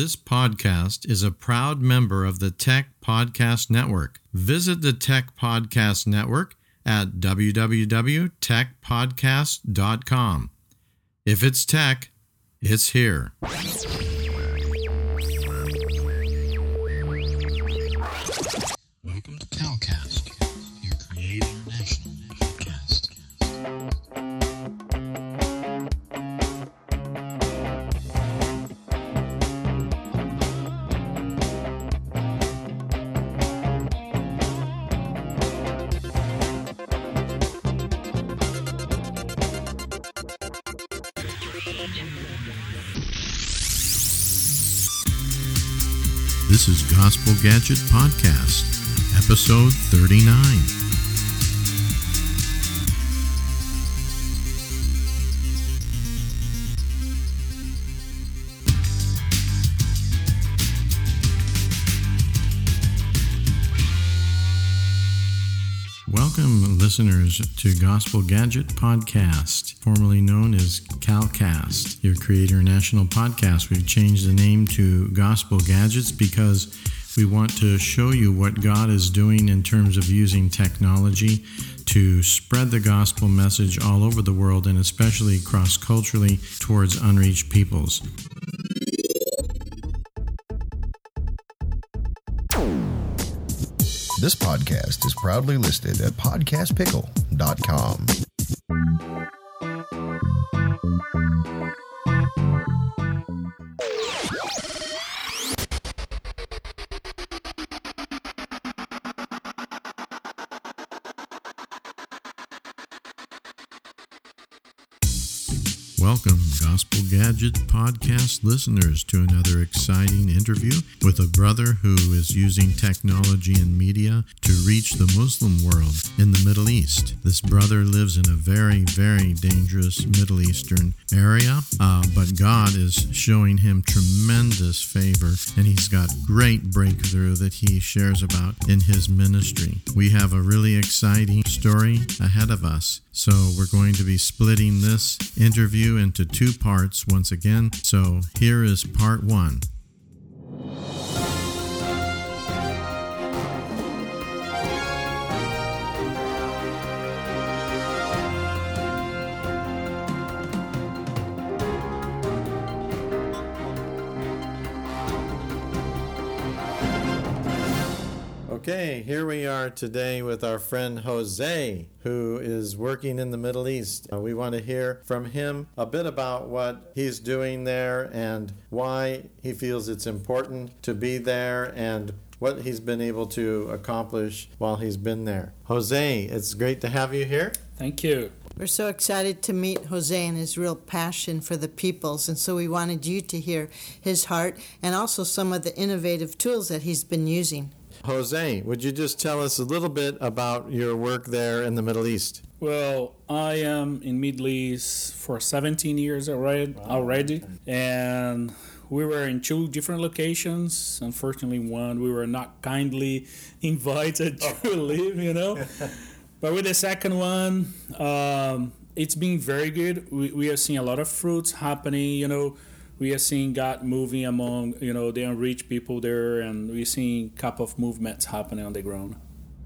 This podcast is a proud member of the Tech Podcast Network. Visit the Tech Podcast Network at www.techpodcast.com. If it's tech, it's here. Welcome to Calcast, This is Gospel Gadget Podcast, episode 39. Listeners, to Gospel Gadget Podcast, formerly known as CalCast, your Create International podcast. We've changed the name to Gospel Gadgets because we want to show you what God is doing in terms of using technology to spread the gospel message all over the world and especially cross culturally towards unreached peoples. This podcast is proudly listed at podcastpickle.com. Welcome, Gospel Gadget podcast listeners, to another exciting interview with a brother who is using technology and media to reach the Muslim world in the Middle East. This brother lives in a very, very dangerous Middle Eastern area, uh, but God is showing him tremendous favor, and he's got great breakthrough that he shares about in his ministry. We have a really exciting story ahead of us. So, we're going to be splitting this interview into two parts once again. So, here is part one. Okay, here we are today with our friend Jose, who is working in the Middle East. Uh, we want to hear from him a bit about what he's doing there and why he feels it's important to be there and what he's been able to accomplish while he's been there. Jose, it's great to have you here. Thank you. We're so excited to meet Jose and his real passion for the peoples, and so we wanted you to hear his heart and also some of the innovative tools that he's been using. Jose, would you just tell us a little bit about your work there in the Middle East? Well, I am in Middle East for 17 years already, already, and we were in two different locations. Unfortunately, one we were not kindly invited to live, you know. but with the second one, um, it's been very good. We, we are seeing a lot of fruits happening, you know. We are seeing God moving among, you know, the unreached people there, and we're seeing a couple of movements happening on the ground.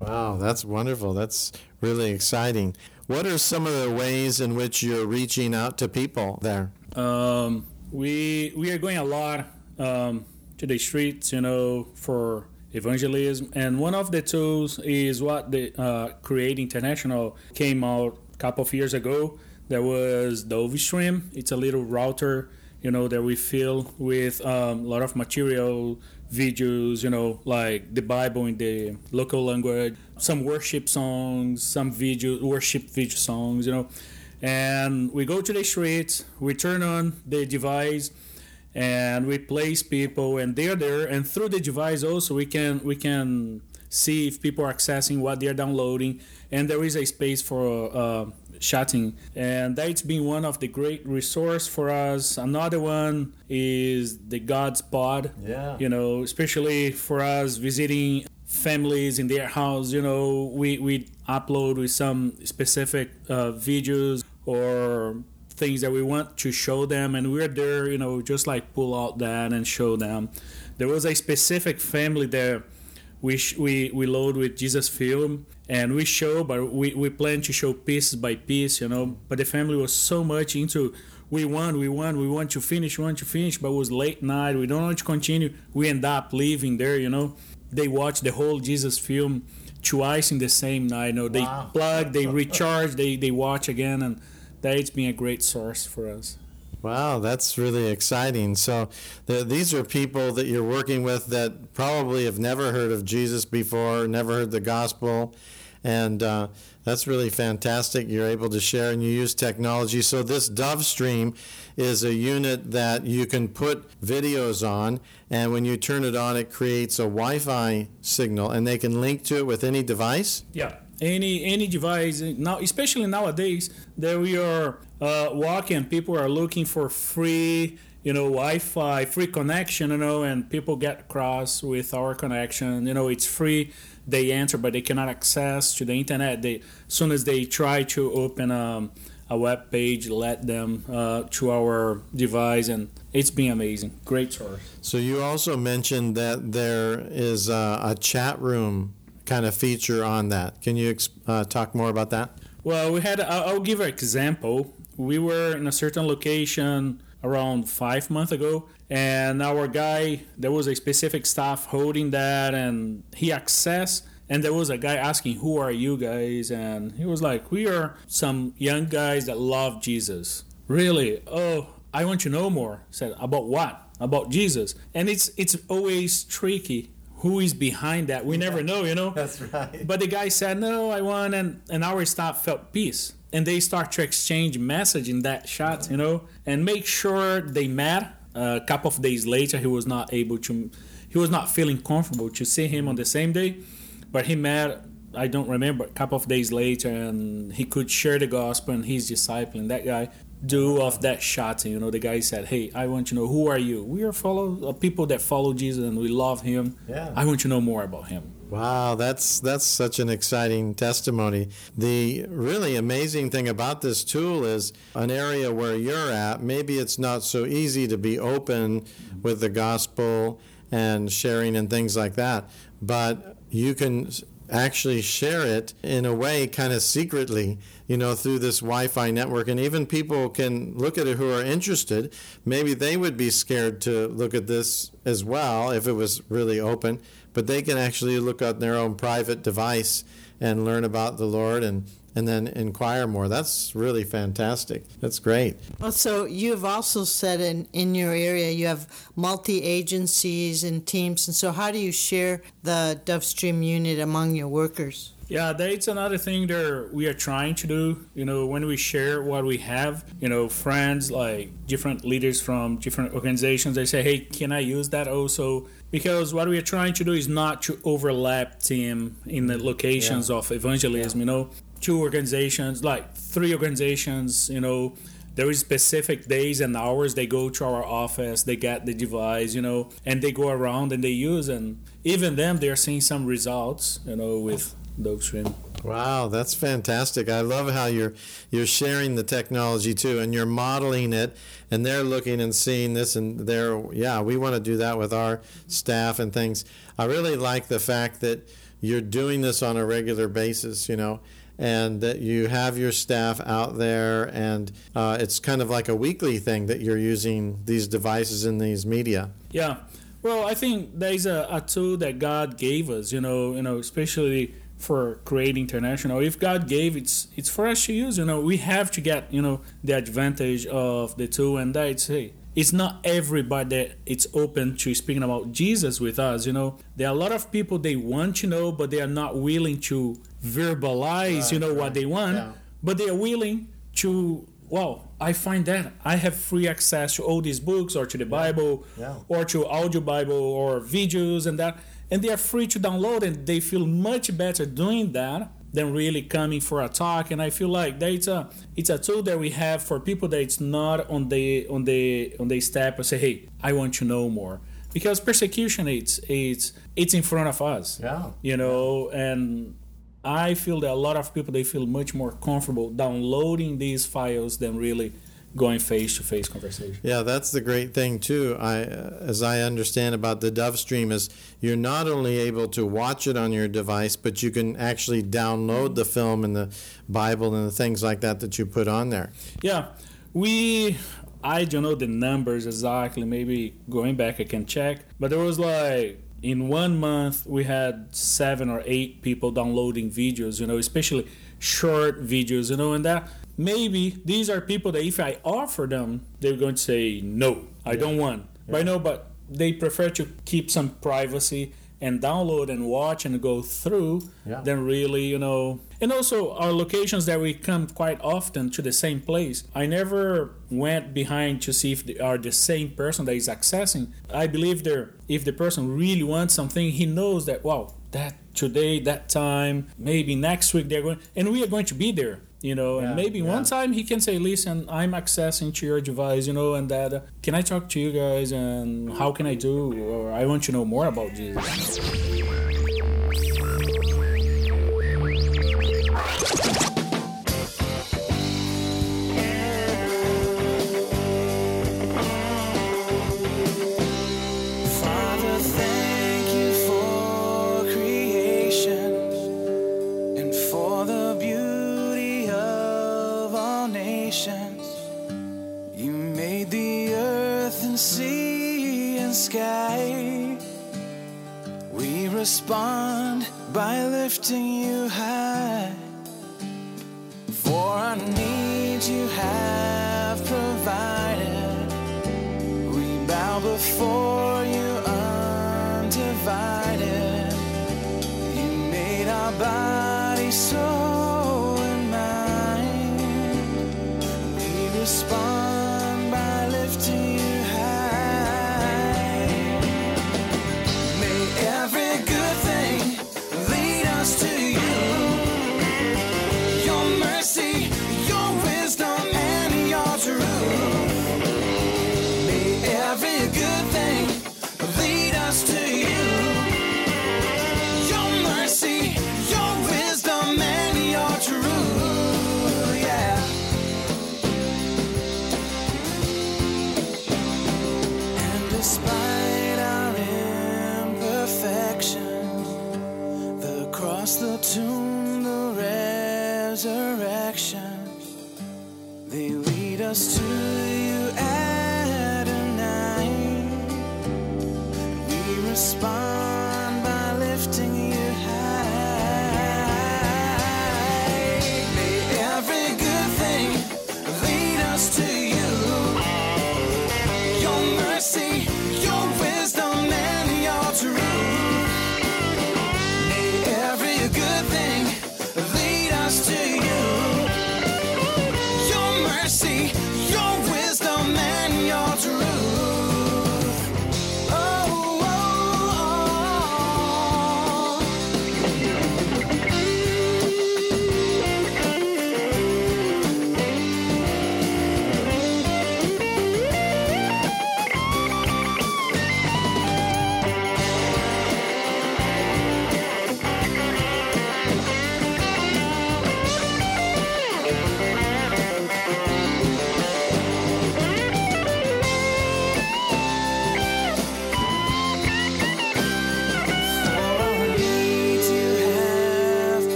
Wow, that's wonderful. That's really exciting. What are some of the ways in which you're reaching out to people there? Um, we we are going a lot um, to the streets, you know, for evangelism, and one of the tools is what the uh, Create International came out a couple of years ago. There was the DoveStream. It's a little router, you know, that we fill with um, a lot of material, videos, you know, like the Bible in the local language, some worship songs, some video worship video songs, you know. And we go to the streets, we turn on the device, and we place people, and they're there. And through the device also, we can we can see if people are accessing what they're downloading, and there is a space for uh, chatting, and that's been one of the great resource for us. Another one is the God's Pod. Yeah. You know, especially for us visiting families in their house. You know, we we upload with some specific uh, videos or things that we want to show them, and we're there, you know, just like pull out that and show them. There was a specific family there. We, sh- we we load with Jesus film and we show, but we, we plan to show piece by piece, you know. But the family was so much into we want we want we want to finish, we want to finish, but it was late night. We don't want to continue. We end up leaving there, you know. They watch the whole Jesus film twice in the same night. You know, they Wow. plug, they recharge, they they watch again, and that's been a great source for us. Wow, that's really exciting. So, the, these are people that you're working with that probably have never heard of Jesus before, never heard the gospel, and uh, that's really fantastic. You're able to share and you use technology. So, this Dove Stream is a unit that you can put videos on, and when you turn it on, it creates a Wi Fi signal, and they can link to it with any device. Yeah. Any any device now, especially nowadays that we are uh, walking, people are looking for free, you know, Wi-Fi, free connection, you know, and people get across with our connection. You know, it's free. They enter, but they cannot access to the internet. They as soon as they try to open um, a web page, let them uh, to our device, and it's been amazing. Great source. So you also mentioned that there is a, a chat room kind of feature on that. Can you uh, talk more about that? Well, we had. I'll give an example. We were in a certain location around five months ago, and our guy, there was a specific staff holding that, and he accessed. And there was a guy asking, "Who are you guys?" And he was like, "We are some young guys that love Jesus." Really? Oh, I want to know more. Said about what? About Jesus. And it's it's always tricky. Who is behind that? We never know, you know. That's right. But the guy said, "No, I won," and and our staff felt peace, and they start to exchange message in that shot, you know, and make sure they met. a couple of days later, he was not able to, he was not feeling comfortable to see him on the same day, but he met. I don't remember a couple of days later, and he could share the gospel and his disciple. And that guy do of that shot, you know, the guy said, "Hey, I want to know who are you? We are follow uh, people that follow Jesus and we love him. Yeah. I want to know more about him." Wow, that's that's such an exciting testimony. The really amazing thing about this tool is an area where you're at, maybe it's not so easy to be open with the gospel and sharing and things like that, but you can actually share it in a way kind of secretly, you know, through this Wi-Fi network and even people can look at it who are interested. Maybe they would be scared to look at this as well if it was really open but they can actually look on their own private device and learn about the Lord and and then inquire more. That's really fantastic. That's great. Well, so you've also said in, in your area you have multi agencies and teams, and so how do you share the DoveStream unit among your workers? Yeah, that's another thing that we are trying to do. You know, when we share what we have, you know, friends like different leaders from different organizations, they say, "Hey, can I use that also?" Because what we are trying to do is not to overlap team in the locations of evangelism. You know, two organizations, like three organizations. You know, there is specific days and hours they go to our office they get the device you know and they go around and they use and even them they're seeing some results you know with those stream Wow, that's fantastic. I love how you're you're sharing the technology too and you're modeling it and they're looking and seeing this and they're yeah, we want to do that with our staff and things. I really like the fact that you're doing this on a regular basis, you know, and that you have your staff out there and uh, it's kind of like a weekly thing that you're using these devices in these media. Yeah. Well, I think there's a, a tool that God gave us, you know, you know, especially for Create International. If God gave it's it's for us to use, you know, we have to get, you know, the advantage of the tool and that's hey, it's not everybody that it's open to speaking about Jesus with us, you know. There are a lot of people they want to know but they are not willing to verbalize, you know, what they want, Yeah. but they are willing to well, I find that I have free access to all these books or to the Bible Yeah. or to audio Bible or videos and that, and they are free to download and they feel much better doing that than really coming for a talk. And I feel like that it's a it's a tool that we have for people that it's not on the on the on the step and say, hey, I want to know more. Because persecution it's it's it's in front of us Yeah. you know and i feel that a lot of people they feel much more comfortable downloading these files than really going face to face conversation. Yeah, that's the great thing too. I, uh, as I understand about the Dove Stream, is you're not only able to watch it on your device, but you can actually download the film and the Bible and the things like that that you put on there. Yeah, we. I don't know the numbers exactly. Maybe going back, I can check. But there was like in one month we had seven or eight people downloading videos. You know, especially short videos. You know, and that maybe these are people that if I offer them, they're going to say no, I don't want. But I know, but they prefer to keep some privacy and download and watch and go through Yeah. than really, you know. And also our locations that we come quite often to the same place. I never went behind to see if they are the same person that is accessing. I believe there if the person really wants something, he knows that wow, that today, that time, maybe next week they're going and we are going to be there. You know, Yeah, and maybe yeah. one time he can say, "Listen, I'm accessing to your device, you know, and that uh, can I talk to you guys and how can I do? Or I want to know more about Jesus." You have provided. We bow before you undivided. You made our body, soul, and mind. We respond by lifting you high. May every good thing lead us to you. The tomb, the resurrection, they lead us to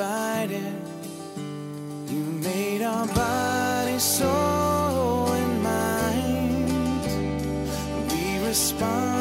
undivided. You made our body, soul, and mind. We respond